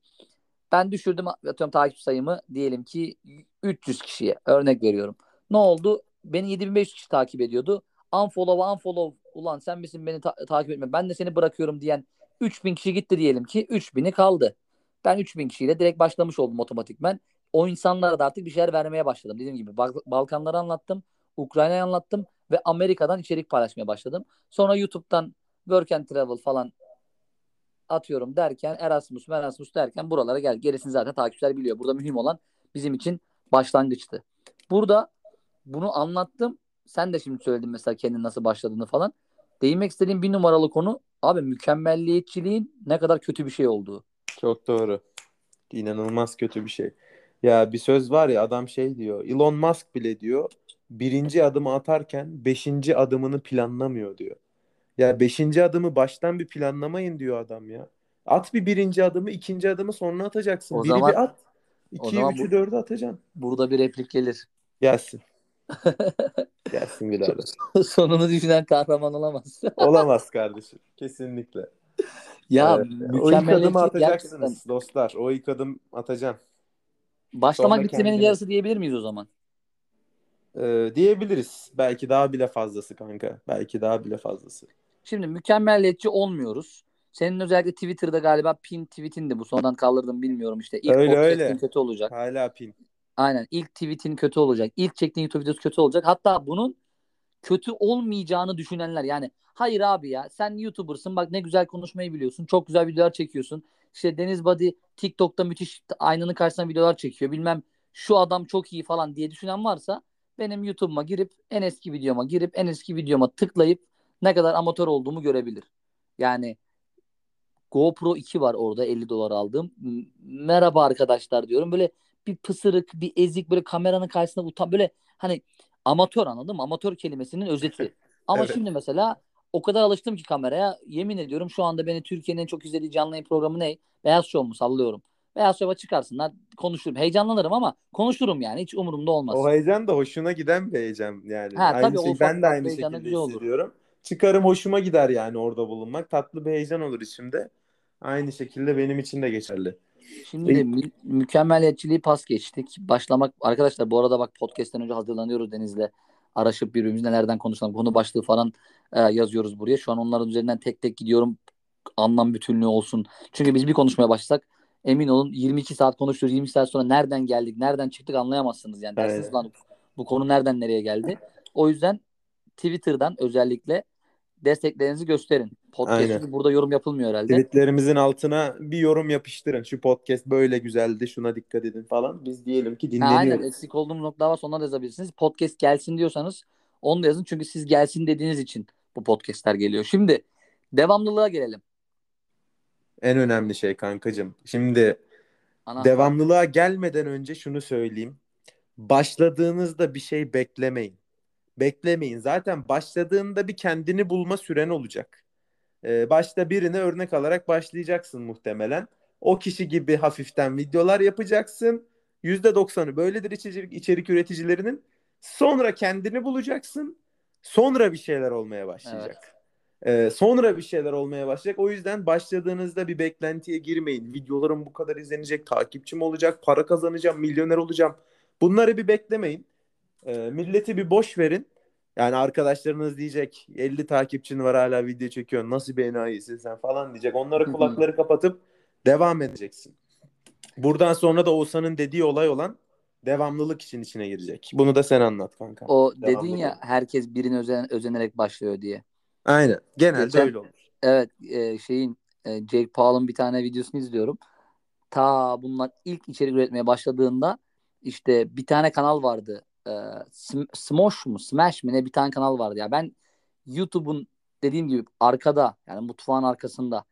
Ben düşürdüm atıyorum takip sayımı diyelim ki 300 kişiye örnek veriyorum. Ne oldu? Beni 7500 kişi takip ediyordu. Unfollow unfollow ulan sen misin beni ta- takip etme ben de seni bırakıyorum diyen 3000 kişi gitti diyelim ki 3000'i kaldı. Ben 3000 kişiyle direkt başlamış oldum otomatikmen. O insanlara da artık bir şeyler vermeye başladım. Dediğim gibi Bal- Balkanları anlattım. Ukrayna'yı anlattım ve Amerika'dan içerik paylaşmaya başladım. Sonra YouTube'dan Work and Travel falan atıyorum derken Erasmus Erasmus derken buralara gel. Gerisini zaten takipçiler biliyor. Burada mühim olan bizim için başlangıçtı. Burada bunu anlattım. Sen de şimdi söyledin mesela kendin nasıl başladığını falan. Değinmek istediğim bir numaralı konu abi mükemmelliyetçiliğin ne kadar kötü bir şey olduğu. Çok doğru. İnanılmaz kötü bir şey. Ya bir söz var ya adam şey diyor. Elon Musk bile diyor birinci adımı atarken beşinci adımını planlamıyor diyor. Ya beşinci adımı baştan bir planlamayın diyor adam ya. At bir birinci adımı, ikinci adımı sonra atacaksın. O Biri zaman- bir at. İkiyi, üçü, bu- dördü atacaksın. Burada bir replik gelir. Gelsin. Gelsin birader. Sonunu düşünen kahraman olamaz. Olamaz kardeşim. Kesinlikle. Ya Evet. O ilk mükemmelliyetçilik atacaksınız gerçekten. dostlar. O ilk adım atacaksın. Başlamak Sonra bitirmenin yarısı diyebilir miyiz o zaman? Ee, diyebiliriz. Belki daha bile fazlası kanka. Belki daha bile fazlası. Şimdi mükemmelliyetçi olmuyoruz. Senin özellikle Twitter'da galiba pin tweetindi bu. Sonradan kaldırdım bilmiyorum işte. İlk Öyle, öyle. kötü olacak. Hala pin. Aynen. İlk tweetin kötü olacak. İlk çektiğin YouTube videosu kötü olacak. Hatta bunun kötü olmayacağını düşünenler yani hayır abi ya sen YouTuber'sın bak ne güzel konuşmayı biliyorsun. Çok güzel videolar çekiyorsun. İşte Deniz Body TikTok'ta müthiş aynanın karşısına videolar çekiyor. Bilmem şu adam çok iyi falan diye düşünen varsa benim YouTube'uma girip en eski videoma girip en eski videoma tıklayıp ne kadar amatör olduğumu görebilir. Yani GoPro 2 var orada 50 dolar aldığım. M- Merhaba arkadaşlar diyorum. Böyle bir pısırık, bir ezik böyle kameranın karşısında utan böyle hani amatör anladın mı? Amatör kelimesinin özeti. Ama Evet. şimdi mesela o kadar alıştım ki kameraya. Yemin ediyorum şu anda beni Türkiye'nin en çok izlediği canlı yayın programı ne? Beyaz Show mu sallıyorum. Beyaz Show'a çıkarsınlar konuşurum. Heyecanlanırım ama konuşurum yani hiç umurumda olmaz. O heyecan da hoşuna giden bir heyecan yani. Ha, aynı tabii, şey, o ben de aynı şekilde güzel olur. hissediyorum. Çıkarım hoşuma gider yani orada bulunmak. Tatlı bir heyecan olur içimde. Aynı şekilde benim için de geçerli. Şimdi E- mü- mükemmeliyetçiliği pas geçtik. Başlamak arkadaşlar bu arada bak podcast'ten önce hazırlanıyoruz Deniz'le. Araşıp birbirimiz nelerden konuşalım. Konu başlığı falan e, yazıyoruz buraya. Şu an onların üzerinden tek tek gidiyorum. Anlam bütünlüğü olsun. Çünkü biz bir konuşmaya başlasak emin olun 22 saat konuşuyoruz. 20 saat sonra nereden geldik, nereden çıktık anlayamazsınız yani. Dersiniz Aynen. lan bu konu nereden nereye geldi. O yüzden Twitter'dan özellikle desteklerinizi gösterin. Podcast Aynen. çünkü burada yorum yapılmıyor herhalde. Tweetlerimizin altına bir yorum yapıştırın. Şu podcast böyle güzeldi, şuna dikkat edin falan. Biz diyelim ki Ha, aynen dinleniyoruz. eksik olduğum nokta varsa onları da yazabilirsiniz. Podcast gelsin diyorsanız onu da yazın. Çünkü siz gelsin dediğiniz için bu podcastler geliyor. Şimdi devamlılığa gelelim. En önemli şey kankacığım. Şimdi Anahtar. devamlılığa gelmeden önce şunu söyleyeyim. Başladığınızda bir şey beklemeyin. Beklemeyin. Zaten başladığında bir kendini bulma süren olacak. Ee, başta birine örnek alarak başlayacaksın muhtemelen. O kişi gibi hafiften videolar yapacaksın. %90'ı böyledir içerik, içerik üreticilerinin. Sonra kendini bulacaksın. Sonra bir şeyler olmaya başlayacak. Ee, sonra bir şeyler olmaya başlayacak. O yüzden başladığınızda bir beklentiye girmeyin. Videolarım bu kadar izlenecek, takipçim olacak, para kazanacağım, milyoner olacağım. Bunları bir beklemeyin. Ee, milleti bir boş verin. Yani arkadaşlarınız diyecek 50 takipçin var hala video çekiyorsun. Nasıl bir enayisin sen falan diyecek. Onlara kulakları kapatıp devam edeceksin. Buradan sonra da Oğuzhan'ın dediği olay olan devamlılık için içine girecek. Bunu da sen anlat kanka. O dedin ya herkes birine özen, özenerek başlıyor diye. Aynen. Genelde Geçen- öyle olur. Evet e, şeyin e, Jake Paul'un bir tane videosunu izliyorum. Ta bunlar ilk içerik üretmeye başladığında işte bir tane kanal vardı. E, Sm- Smosh mu Smash mi ne bir tane kanal vardı ya. Ben YouTube'un dediğim gibi arkada yani mutfağın arkasında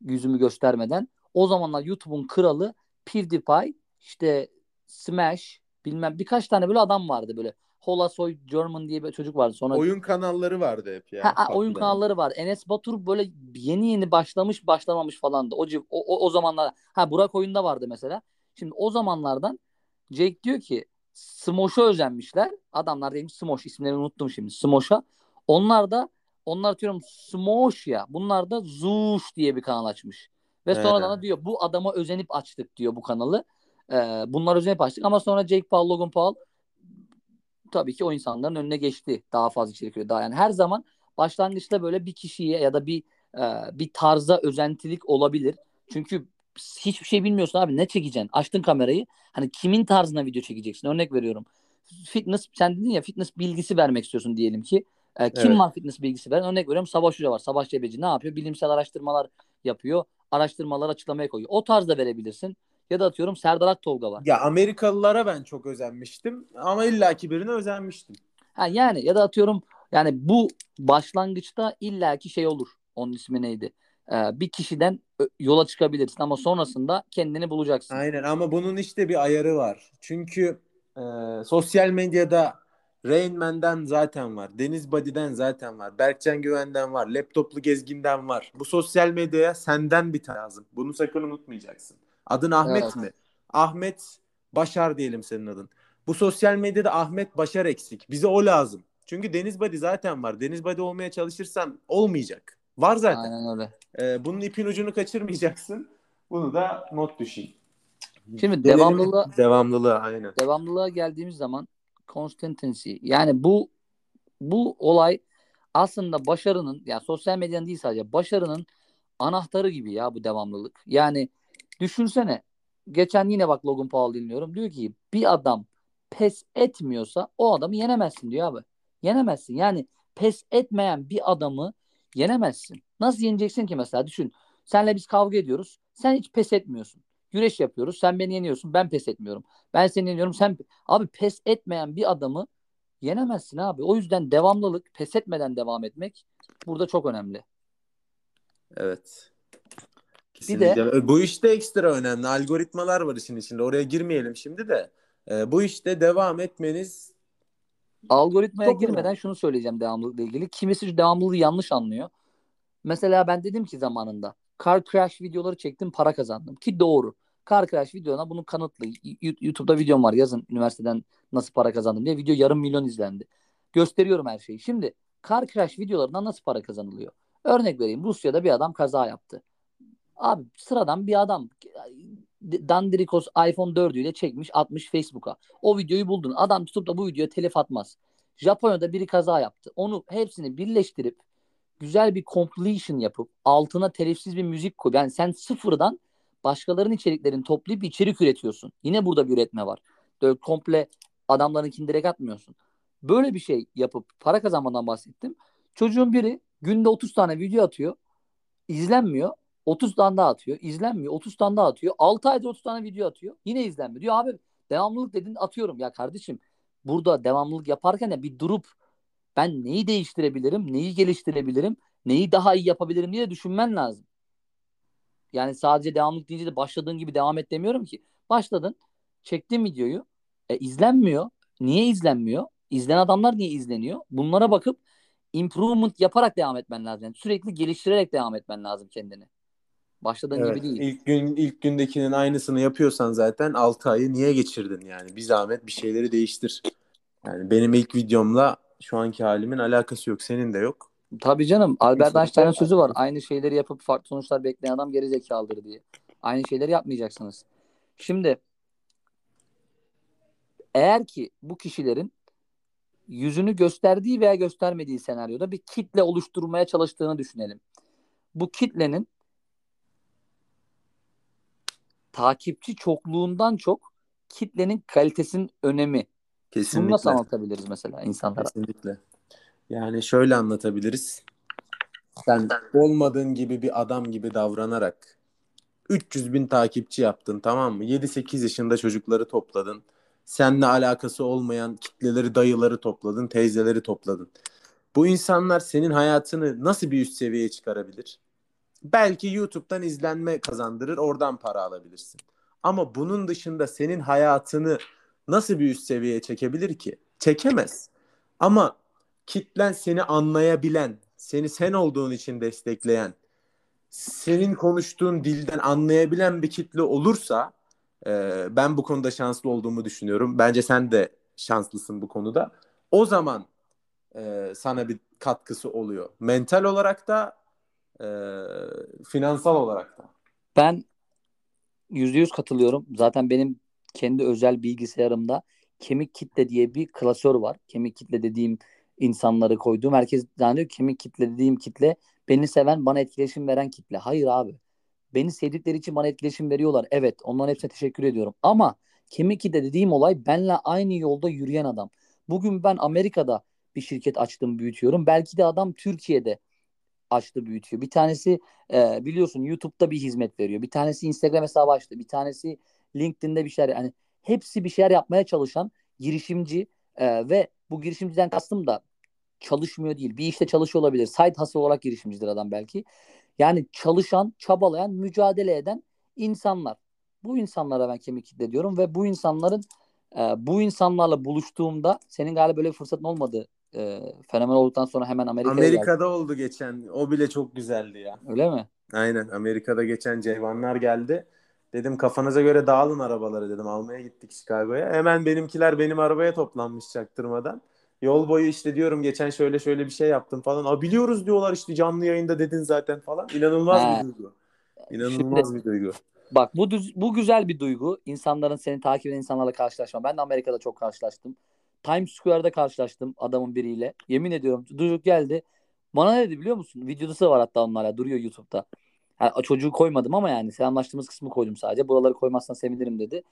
yüzümü göstermeden o zamanlar YouTube'un kralı PewDiePie işte Smash bilmem birkaç tane böyle adam vardı böyle. Holasoy German diye bir çocuk vardı. Sonra Oyun kanalları vardı hep ya. Ha, oyun kanalları var. Enes Batur böyle yeni yeni başlamış başlamamış falandı. O, o, o, o zamanlar ha Burak oyunda vardı mesela. Şimdi o zamanlardan Jake diyor ki Smosh'a özenmişler. Adamlar demiş Smosh isimlerini unuttum şimdi. Smosh'a. Onlar da onlar diyorum Smosh ya. Bunlar da Zuş diye bir kanal açmış. Ve He. sonradan da diyor bu adama özenip açtık diyor bu kanalı. Ee, bunlar özenip açtık ama sonra Jake Paul, Logan Paul tabii ki o insanların önüne geçti. Daha fazla içerik üretiyor. Daha yani her zaman başlangıçta böyle bir kişiye ya da bir e, bir tarza özentilik olabilir. Çünkü hiçbir şey bilmiyorsun abi ne çekeceksin? Açtın kamerayı. Hani kimin tarzına video çekeceksin? Örnek veriyorum. Fitness sen dedin ya fitness bilgisi vermek istiyorsun diyelim ki. E, kim Evet. var fitness bilgisi veren? Örnek veriyorum Savaş Hoca var. Savaş Cebeci ne yapıyor? Bilimsel araştırmalar yapıyor. Araştırmaları açıklamaya koyuyor. O tarzda verebilirsin. Ya da atıyorum Serdar Aktolga var. Ya Amerikalılara ben çok özenmiştim ama illaki birine özenmiştim. Ha yani ya da atıyorum yani bu başlangıçta illaki şey olur. Onun ismi neydi? Ee, bir kişiden yola çıkabilirsin ama sonrasında kendini bulacaksın. Aynen ama bunun işte bir ayarı var. Çünkü e, sosyal medyada Rain Man'den zaten var. Deniz Body'den zaten var. Berkcan Güven'den var. Laptoplu Gezgin'den var. Bu sosyal medyaya senden bir tane lazım. Bunu sakın unutmayacaksın. Adın Ahmet Evet. mi? Ahmet Başar diyelim senin adın. Bu sosyal medyada Ahmet Başar eksik. Bize o lazım. Çünkü Deniz Body zaten var. Deniz Body olmaya çalışırsan olmayacak. Var zaten. Aynen öyle. Ee, bunun ipin ucunu kaçırmayacaksın. Bunu da not düşeyim. Şimdi Gelelim- devamlılığa Devamlılığa aynen. devamlılığa geldiğimiz zaman consistency yani bu bu olay aslında başarının yani sosyal medyanın değil sadece başarının anahtarı gibi ya bu devamlılık. Yani düşünsene geçen yine bak Logan Paul dinliyorum. Diyor ki bir adam pes etmiyorsa o adamı yenemezsin diyor abi. Yenemezsin. Yani pes etmeyen bir adamı yenemezsin. Nasıl yeneceksin ki mesela düşün. Senle biz kavga ediyoruz. Sen hiç pes etmiyorsun. Güreş yapıyoruz. Sen beni yeniyorsun. Ben pes etmiyorum. Ben seni yeniyorum. Sen abi pes etmeyen bir adamı yenemezsin abi. O yüzden devamlılık, pes etmeden devam etmek burada çok önemli. Evet. Bir de-. Bu işte ekstra önemli. Algoritmalar var işin içinde. Oraya girmeyelim şimdi de. Ee, bu işte devam etmeniz Algoritmaya Çok girmeden önemli. şunu söyleyeceğim devamlılıkla ilgili. Kimisi devamlılığı yanlış anlıyor. Mesela ben dedim ki zamanında car crash videoları çektim para kazandım. Ki doğru. Car crash videona bunu kanıtlı. YouTube'da videom var yazın üniversiteden nasıl para kazandım diye. Video yarım milyon izlendi. Gösteriyorum her şeyi. Şimdi car crash videolarından nasıl para kazanılıyor? Örnek vereyim. Rusya'da bir adam kaza yaptı. Abi sıradan bir adam Dandirikos iPhone 4'üyle çekmiş atmış Facebook'a. O videoyu buldun. Adam tutup da bu videoya telif atmaz. Japonya'da biri kaza yaptı. Onu hepsini birleştirip güzel bir completion yapıp altına telifsiz bir müzik koy. Yani sen sıfırdan başkalarının içeriklerini toplayıp içerik üretiyorsun. Yine burada bir üretme var. Böyle komple adamlarınkini direkt atmıyorsun. Böyle bir şey yapıp para kazanmadan bahsettim. Çocuğun biri günde 30 tane video atıyor. izlenmiyor. 30 tane daha atıyor. izlenmiyor. 30 tane daha atıyor. 6 ayda 30 tane video atıyor. Yine izlenmiyor. Diyor abi devamlılık dedin atıyorum. Ya kardeşim burada devamlılık yaparken de bir durup ben neyi değiştirebilirim, neyi geliştirebilirim, neyi daha iyi yapabilirim diye düşünmen lazım. Yani sadece devamlılık deyince de başladığın gibi devam et demiyorum ki. Başladın, çektin videoyu, e, izlenmiyor. Niye izlenmiyor? İzleyen adamlar niye izleniyor? Bunlara bakıp improvement yaparak devam etmen lazım. Yani sürekli geliştirerek devam etmen lazım kendini. Başladığın Evet. gibi değil. İlk gün ilk gündekinin aynısını yapıyorsan zaten 6 ayı niye geçirdin yani? Bir zahmet bir şeyleri değiştir. Yani benim ilk videomla şu anki halimin alakası yok. Senin de yok. Tabii canım. Albert. Einstein'ın sözü var. Aynı şeyleri yapıp farklı sonuçlar bekleyen adam geri zekalıdır diye. Aynı şeyleri yapmayacaksınız. Şimdi eğer ki bu kişilerin yüzünü gösterdiği veya göstermediği senaryoda bir kitle oluşturmaya çalıştığını düşünelim. Bu kitlenin takipçi çokluğundan çok kitlenin kalitesinin önemi. Bunu Kesinlikle. nasıl anlatabiliriz mesela insanlara? Kesinlikle. Yani şöyle anlatabiliriz. Sen olmadığın gibi bir adam gibi davranarak 300 bin takipçi yaptın tamam mı? 7-8 yaşında çocukları topladın. Seninle alakası olmayan kitleleri, dayıları topladın, teyzeleri topladın. Bu insanlar senin hayatını nasıl bir üst seviyeye çıkarabilir? Belki YouTube'dan izlenme kazandırır, oradan para alabilirsin. Ama bunun dışında senin hayatını nasıl bir üst seviyeye çekebilir ki? Çekemez. Ama kitlen seni anlayabilen, seni sen olduğun için destekleyen, senin konuştuğun dilden anlayabilen bir kitle olursa e, ben bu konuda şanslı olduğumu düşünüyorum. Bence sen de şanslısın bu konuda. O zaman e, sana bir katkısı oluyor. Mental olarak da e, finansal olarak da. Ben yüzde yüz katılıyorum. Zaten benim kendi özel bilgisayarımda kemik kitle diye bir klasör var. Kemik kitle dediğim insanları koyduğum. Herkes zannediyor kemik kitle dediğim kitle beni seven, bana etkileşim veren kitle. Hayır abi. Beni sevdikleri için bana etkileşim veriyorlar. Evet, onların hepsine teşekkür ediyorum. Ama kemik kitle dediğim olay benle aynı yolda yürüyen adam. Bugün ben Amerika'da bir şirket açtım, büyütüyorum. Belki de adam Türkiye'de açtı büyütüyor. Bir tanesi e, biliyorsun YouTube'da bir hizmet veriyor. Bir tanesi Instagram hesabı açtı. Bir tanesi LinkedIn'de bir şeyler yani hepsi bir şeyler yapmaya çalışan girişimci e, ve bu girişimciden kastım da çalışmıyor değil. Bir işte çalışıyor olabilir. Side hustle olarak girişimcidir adam belki. Yani çalışan, çabalayan, mücadele eden insanlar. Bu insanlara ben kemik kitle diyorum ve bu insanların e, bu insanlarla buluştuğumda senin galiba böyle bir fırsatın olmadı. E, fenomen olduktan sonra hemen Amerika'ya. Amerika'da oldu geçen. O bile çok güzeldi ya. Öyle mi? Aynen. Amerika'da geçen Ceyvanlar geldi. Dedim kafanıza göre dağılın arabaları dedim. Almaya gittik Chicago'ya. Hemen benimkiler benim arabaya toplanmış çaktırmadan. Yol boyu işte diyorum geçen şöyle şöyle bir şey yaptım falan. Aa biliyoruz diyorlar işte canlı yayında dedin zaten falan. İnanılmaz He. bir duygu. İnanılmaz bir duygu. Bak bu düz, bu güzel bir duygu. İnsanların seni takip eden insanlarla karşılaşma. Ben de Amerika'da çok karşılaştım. Times Square'da karşılaştım adamın biriyle. Yemin ediyorum çocuk geldi. Bana ne dedi biliyor musun? Videosu var hatta onlarla duruyor YouTube'da. Yani çocuğu koymadım ama yani selamlaştığımız kısmı koydum sadece. Buraları koymazsan sevinirim dedi.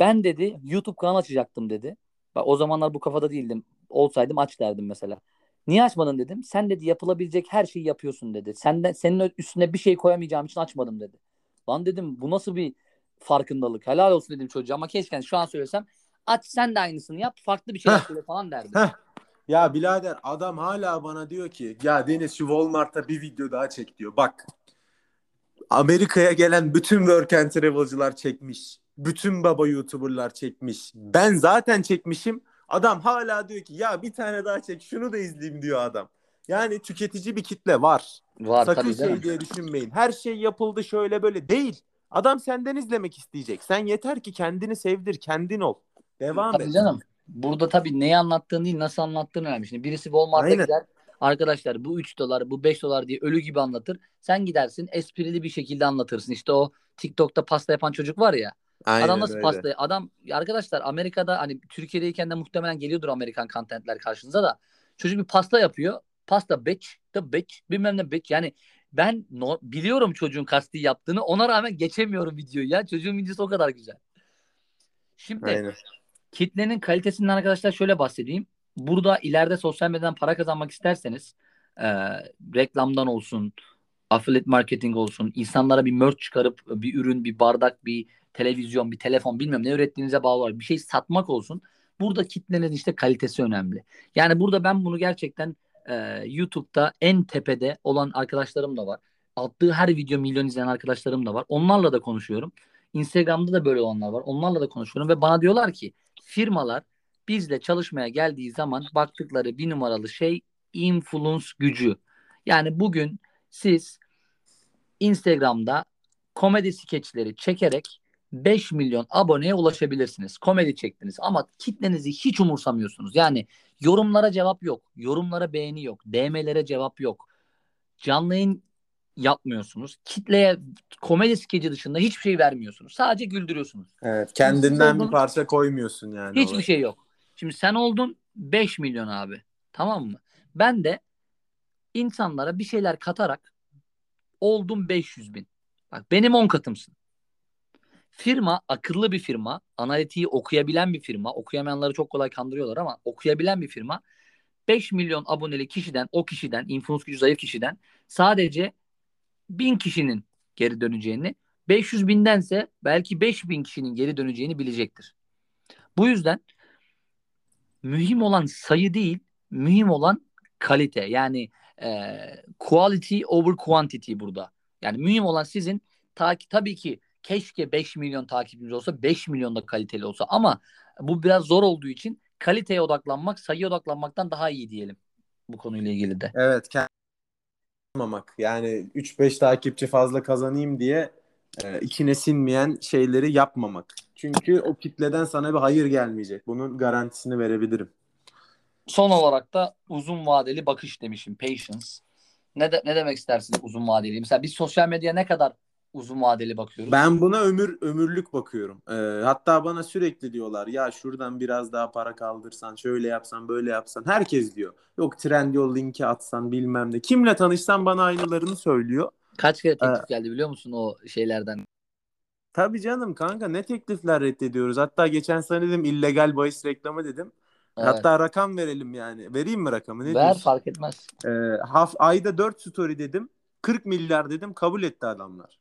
Ben dedi YouTube kanalı açacaktım dedi. Bak o zamanlar bu kafada değildim. Olsaydım aç derdim mesela. Niye açmadın dedim. Sen dedi yapılabilecek her şeyi yapıyorsun dedi. Senden senin üstüne bir şey koyamayacağım için açmadım dedi. Lan dedim bu nasıl bir farkındalık? Helal olsun dedim çocuğa ama keşke şu an söylesem aç sen de aynısını yap farklı bir şey söyle falan derdim. Heh. Ya birader adam hala bana diyor ki ya Deniz şu Walmart'a bir video daha çek diyor. Bak Amerika'ya gelen bütün work and travel'cılar çekmiş. Bütün baba YouTuber'lar çekmiş. Ben zaten çekmişim Adam hala diyor ki ya bir tane daha çek şunu da izleyeyim diyor adam. Yani tüketici bir kitle var. Var Sakın tabii şey diye düşünmeyin. Her şey yapıldı şöyle böyle değil. Adam senden izlemek isteyecek. Sen yeter ki kendini sevdir, kendin ol. Devam Tabii et. canım. Burada tabii neyi anlattığın değil nasıl anlattığın önemli. Şimdi birisi Walmart'a Aynen. gider. Arkadaşlar bu 3 dolar bu 5 dolar diye ölü gibi anlatır. Sen gidersin esprili bir şekilde anlatırsın. İşte o TikTok'ta pasta yapan çocuk var ya. Aynen adam nasıl öyle. pastayı? Adam arkadaşlar Amerika'da hani Türkiye'deyken de muhtemelen geliyordur Amerikan contentler karşınıza da. Çocuk bir pasta yapıyor. Pasta bitch, the bitch, bilmem ne bitch. Yani ben no, biliyorum çocuğun kasti yaptığını. Ona rağmen geçemiyorum videoyu ya. Çocuğun videosu o kadar güzel. Şimdi Aynen. Kitlenin kalitesinden arkadaşlar şöyle bahsedeyim. Burada ileride sosyal medyadan para kazanmak isterseniz e, reklamdan olsun, affiliate marketing olsun, insanlara bir merch çıkarıp bir ürün, bir bardak, bir televizyon, bir telefon bilmiyorum ne ürettiğinize bağlı olarak bir şey satmak olsun. Burada kitlenin işte kalitesi önemli. Yani burada ben bunu gerçekten e, YouTube'da en tepede olan arkadaşlarım da var. Attığı her video milyon izleyen arkadaşlarım da var. Onlarla da konuşuyorum. Instagram'da da böyle olanlar var. Onlarla da konuşuyorum ve bana diyorlar ki firmalar bizle çalışmaya geldiği zaman baktıkları bir numaralı şey influence gücü. Yani bugün siz Instagram'da komedi skeçleri çekerek 5 milyon aboneye ulaşabilirsiniz. Komedi çektiniz ama kitlenizi hiç umursamıyorsunuz. Yani yorumlara cevap yok. Yorumlara beğeni yok. DM'lere cevap yok. Canlı yayın yapmıyorsunuz. Kitleye komedi skeci dışında hiçbir şey vermiyorsunuz. Sadece güldürüyorsunuz. Evet, kendinden Siz bir parça koymuyorsun yani. Hiçbir oraya. şey yok. Şimdi sen oldun 5 milyon abi. Tamam mı? Ben de insanlara bir şeyler katarak oldum 500 bin. Bak benim 10 katımsın. Firma akıllı bir firma. Analitiği okuyabilen bir firma. Okuyamayanları çok kolay kandırıyorlar ama okuyabilen bir firma. 5 milyon aboneli kişiden o kişiden influence gücü zayıf kişiden sadece 1000 kişinin geri döneceğini 500 bindense belki 5000 kişinin geri döneceğini bilecektir. Bu yüzden mühim olan sayı değil, mühim olan kalite. Yani e, quality over quantity burada. Yani mühim olan sizin takip tabii ki keşke 5 milyon takipçiniz olsa 5 milyon da kaliteli olsa ama bu biraz zor olduğu için kaliteye odaklanmak sayıya odaklanmaktan daha iyi diyelim bu konuyla ilgili de. Evet, kendini olmamak. Yani 3-5 takipçi fazla kazanayım diye e, içine sinmeyen şeyleri yapmamak. Çünkü o kitleden sana bir hayır gelmeyecek. Bunun garantisini verebilirim. Son olarak da uzun vadeli bakış demişim. Patience. Ne, de, ne demek istersin uzun vadeli? Mesela biz sosyal medyaya ne kadar uzun vadeli bakıyoruz? Ben buna ömür ömürlük bakıyorum. Ee, hatta bana sürekli diyorlar ya şuradan biraz daha para kaldırsan, şöyle yapsan, böyle yapsan. Herkes diyor. Yok Trendyol linki atsan bilmem ne. Kimle tanışsan bana aynılarını söylüyor. Kaç kere teklif Ee, geldi biliyor musun o şeylerden? Tabii canım kanka ne teklifler reddediyoruz. Hatta geçen sene dedim illegal bahis reklamı dedim. Evet. Hatta rakam verelim yani. Vereyim mi rakamı? Ne Ver diyorsun? fark etmez. Ee, haf- ayda 4 story dedim. 40 milyar dedim. Kabul etti adamlar.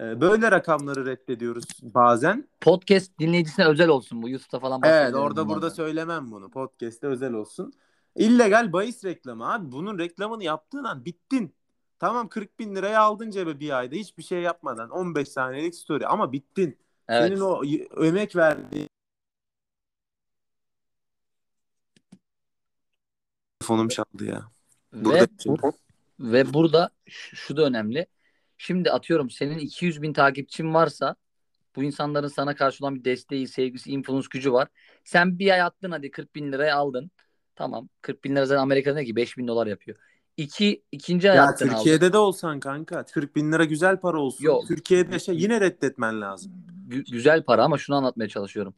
Ee, böyle rakamları reddediyoruz bazen. Podcast dinleyicisine özel olsun bu. YouTube'da falan Evet orada burada söylemem bunu. Podcast'te özel olsun. İllegal bahis reklamı abi. Bunun reklamını yaptığın an bittin. Tamam 40 bin liraya aldın cebe bir ayda hiçbir şey yapmadan 15 saniyelik story ama bittin. Evet. Senin o emek verdiğin telefonum çaldı ya. Burada Ve, ve burada şu da önemli. Şimdi atıyorum senin 200 bin takipçin varsa bu insanların sana karşı olan bir desteği, sevgisi, influence gücü var. Sen bir ay attın hadi 40 bin liraya aldın. Tamam. 40 bin lira zaten Amerika'da ne ki 5 bin dolar yapıyor. İki, ikinci ay Ya attın aldın. Türkiye'de de olsan kanka 40 bin lira güzel para olsun. Yok. Türkiye'de şey yine reddetmen lazım. Gü- güzel para ama şunu anlatmaya çalışıyorum.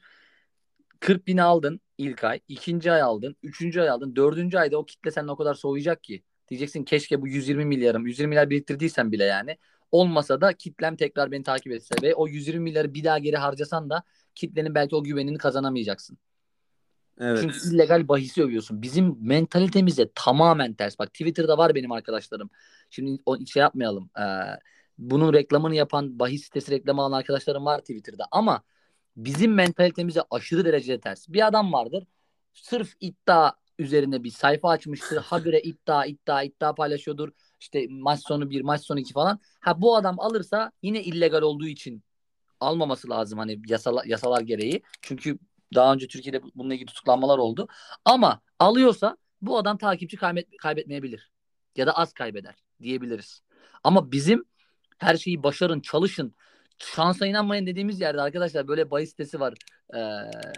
40 bini aldın ilk ay, ikinci ay aldın, üçüncü ay aldın, dördüncü ayda o kitle seninle o kadar soğuyacak ki. Diyeceksin keşke bu 120 milyarım, 120 milyar biriktirdiysen bile yani. Olmasa da kitlem tekrar beni takip etse ve o 120 milyarı bir daha geri harcasan da kitlenin belki o güvenini kazanamayacaksın. Evet. Çünkü illegal bahisi övüyorsun. Bizim mentalitemize tamamen ters. Bak Twitter'da var benim arkadaşlarım. Şimdi o şey yapmayalım. Ee, bunun reklamını yapan bahis sitesi reklamı alan arkadaşlarım var Twitter'da. Ama bizim mentalitemize aşırı derecede ters. Bir adam vardır. Sırf iddia üzerine bir sayfa açmıştır. Habire iddia, iddia, iddia paylaşıyordur. İşte maç sonu bir, maç sonu iki falan. Ha bu adam alırsa yine illegal olduğu için almaması lazım hani yasala, yasalar gereği. Çünkü Daha önce Türkiye'de bununla ilgili tutuklanmalar oldu. Ama alıyorsa bu adam takipçi kaybet, kaybetmeyebilir. Ya da az kaybeder diyebiliriz. Ama bizim her şeyi başarın, çalışın, şansa inanmayın dediğimiz yerde arkadaşlar böyle bahis sitesi var. Ee,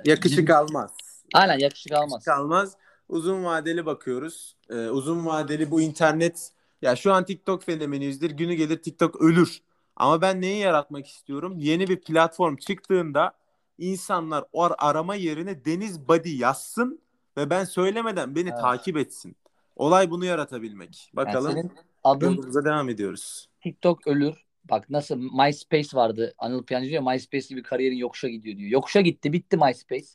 Yakışık bizim- almaz. Aynen yakışık almaz. Yakışık almaz. Uzun vadeli bakıyoruz. Ee, uzun vadeli bu internet ya şu an TikTok fenomeniyiz. Günü gelir TikTok ölür. Ama ben neyi yaratmak istiyorum? Yeni bir platform çıktığında insanlar o ar- arama yerine Deniz Body yazsın ve ben söylemeden beni Evet. takip etsin. Olay bunu yaratabilmek. Yani Bakalım senin adın yolumuza devam ediyoruz. TikTok ölür. Bak nasıl MySpace vardı. Anıl Piyancı diyor MySpace gibi kariyerin yokuşa gidiyor diyor. Yokuşa gitti bitti MySpace.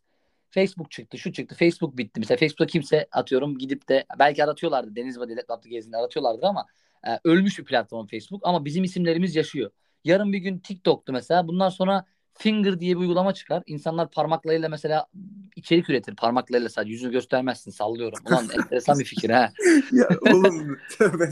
Facebook çıktı şu çıktı Facebook bitti. Mesela Facebook'ta kimse atıyorum gidip de belki aratıyorlardı Deniz Vadi Laptop'ta gezdiğinde aratıyorlardır ama e, ölmüş bir platform Facebook ama bizim isimlerimiz yaşıyor. Yarın bir gün TikTok'tu mesela bundan sonra Finger diye bir uygulama çıkar. İnsanlar parmaklarıyla mesela içerik üretir. Parmaklarıyla sadece yüzünü göstermezsin sallıyorum. Ulan enteresan bir fikir ha. ya oğlum tövbe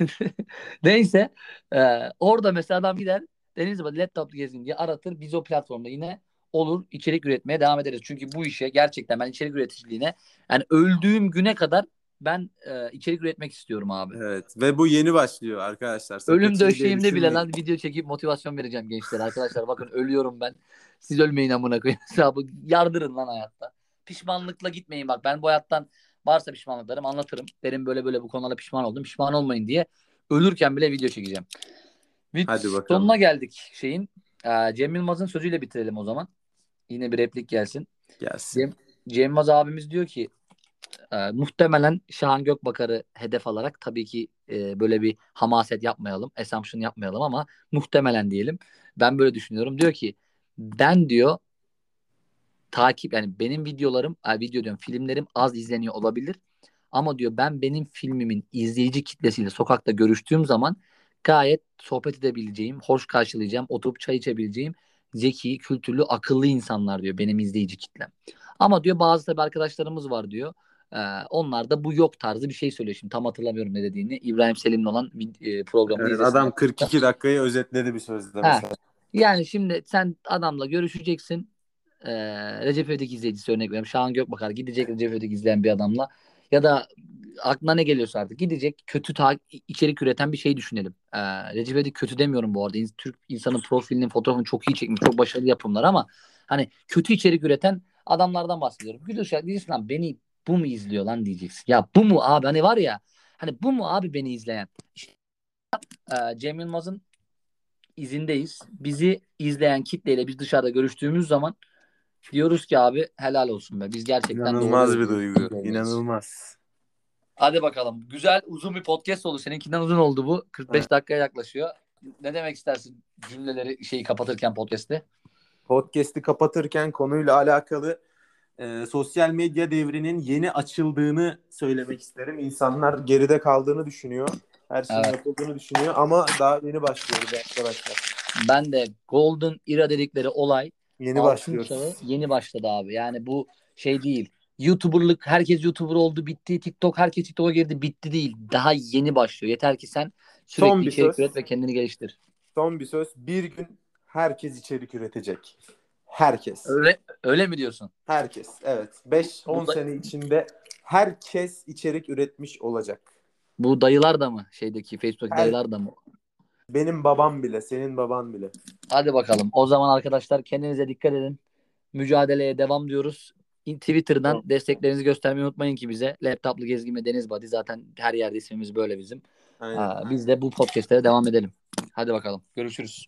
Neyse e, orada mesela adam gider Deniz Badi laptop gezin diye aratır. Biz o platformda yine olur içerik üretmeye devam ederiz. Çünkü bu işe gerçekten ben içerik üreticiliğine yani öldüğüm güne kadar ben e, içerik üretmek istiyorum abi. Evet ve bu yeni başlıyor arkadaşlar. Sakın Ölüm döşeğimde bile lan video çekip motivasyon vereceğim gençlere. Arkadaşlar bakın ölüyorum ben. Siz ölmeyin amına koyayım. Hesabı yardırın lan hayatta. Pişmanlıkla gitmeyin bak. Ben bu hayattan varsa pişmanlıklarım anlatırım. Derim böyle böyle bu konularda pişman oldum. Pişman olmayın diye. Ölürken bile video çekeceğim. Ve Hadi bakalım. Sonuna geldik şeyin. Ee, Cem Yılmaz'ın sözüyle bitirelim o zaman. Yine bir replik gelsin. Gelsin. Cem, Cem Yılmaz abimiz diyor ki e, muhtemelen Şahan Gökbakar'ı hedef alarak tabii ki e, böyle bir hamaset yapmayalım, assumption yapmayalım ama muhtemelen diyelim. Ben böyle düşünüyorum. Diyor ki ben diyor takip yani benim videolarım, ay video diyorum filmlerim az izleniyor olabilir. Ama diyor ben benim filmimin izleyici kitlesiyle sokakta görüştüğüm zaman gayet sohbet edebileceğim, hoş karşılayacağım, oturup çay içebileceğim zeki, kültürlü, akıllı insanlar diyor benim izleyici kitlem. Ama diyor bazı tabii arkadaşlarımız var diyor. Ee, onlar da bu yok tarzı bir şey söylüyor. Şimdi tam hatırlamıyorum ne dediğini. İbrahim Selim'le olan e, programı Evet, adam 42 dakikayı özetledi bir sözde Ha. mesela. Yani şimdi sen adamla görüşeceksin. Ee, Recep İvedik izleyicisi örnek veriyorum. Şahan Gökbakar gidecek Recep İvedik izleyen bir adamla. Ya da aklına ne geliyorsa artık gidecek kötü ta- içerik üreten bir şey düşünelim. Ee, Recep İvedik kötü demiyorum bu arada. Türk insanın profilinin fotoğrafını çok iyi çekmiş. Çok başarılı yapımlar ama hani kötü içerik üreten adamlardan bahsediyorum. Gülüşer diyeceksin lan beni bu mu izliyor lan diyeceksin. Ya bu mu abi hani var ya hani bu mu abi beni izleyen? İşte, e, Cem Yılmaz'ın izindeyiz. Bizi izleyen kitleyle biz dışarıda görüştüğümüz zaman diyoruz ki abi helal olsun be. Biz gerçekten İnanılmaz bir duygu. İnanılmaz. Hadi bakalım. Güzel uzun bir podcast oldu. Seninkinden uzun oldu bu. 45 Evet. dakikaya yaklaşıyor. Ne demek istersin cümleleri şeyi kapatırken podcast'i? Podcast'i kapatırken konuyla alakalı e, sosyal medya devrinin yeni açıldığını söylemek isterim. İnsanlar geride kaldığını düşünüyor. Her şeyin Evet. yapıldığını düşünüyor ama daha yeni başlıyoruz arkadaşlar. Ben de Golden Era dedikleri olay Yeni çağı yeni başladı abi. Yani bu şey değil. YouTuber'lık herkes YouTuber oldu bitti. TikTok herkes TikTok'a girdi bitti değil. Daha yeni başlıyor. Yeter ki sen sürekli Son bir içerik söz. üret ve kendini geliştir. Son bir söz. Bir gün herkes içerik üretecek. Herkes. Öyle öyle mi diyorsun? Herkes. Evet. 5-10 Bu da- sene içinde herkes içerik üretmiş olacak. Bu dayılar da mı? Şeydeki Facebook Her- dayılar da mı? Benim babam bile, senin baban bile. Hadi bakalım. O zaman arkadaşlar kendinize dikkat edin. Mücadeleye devam diyoruz. İn- Twitter'dan Tamam. desteklerinizi göstermeyi unutmayın ki bize. Laptoplu gezgin ve Deniz Badi zaten her yerde ismimiz böyle bizim. Aynen. Ha, biz de bu podcastlere devam edelim. Hadi bakalım. Görüşürüz.